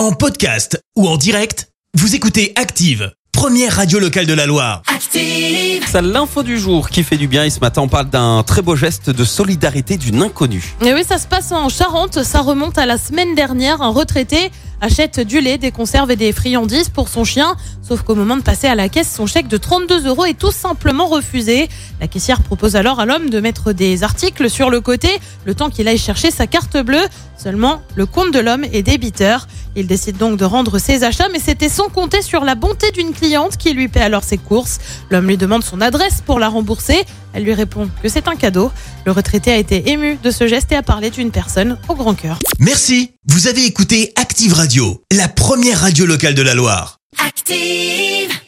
En podcast ou en direct, vous écoutez Active, première radio locale de la Loire. Active. C'est l'info du jour qui fait du bien et ce matin on parle d'un très beau geste de solidarité d'une inconnue. Et oui, ça se passe en Charente. Ça remonte à la semaine dernière. Un retraité achète du lait, des conserves et des friandises pour son chien. Sauf qu'au moment de passer à la caisse, son chèque de 32 euros est tout simplement refusé. La caissière propose alors à l'homme de mettre des articles sur le côté, le temps qu'il aille chercher sa carte bleue. Seulement, le compte de l'homme est débiteur. Il décide donc de rendre ses achats, mais c'était sans compter sur la bonté d'une cliente qui lui paie alors ses courses. L'homme lui demande son adresse pour la rembourser. Elle lui répond que c'est un cadeau. Le retraité a été ému de ce geste et a parlé d'une personne au grand cœur. Merci, vous avez écouté Active Radio, la première radio locale de la Loire. Active.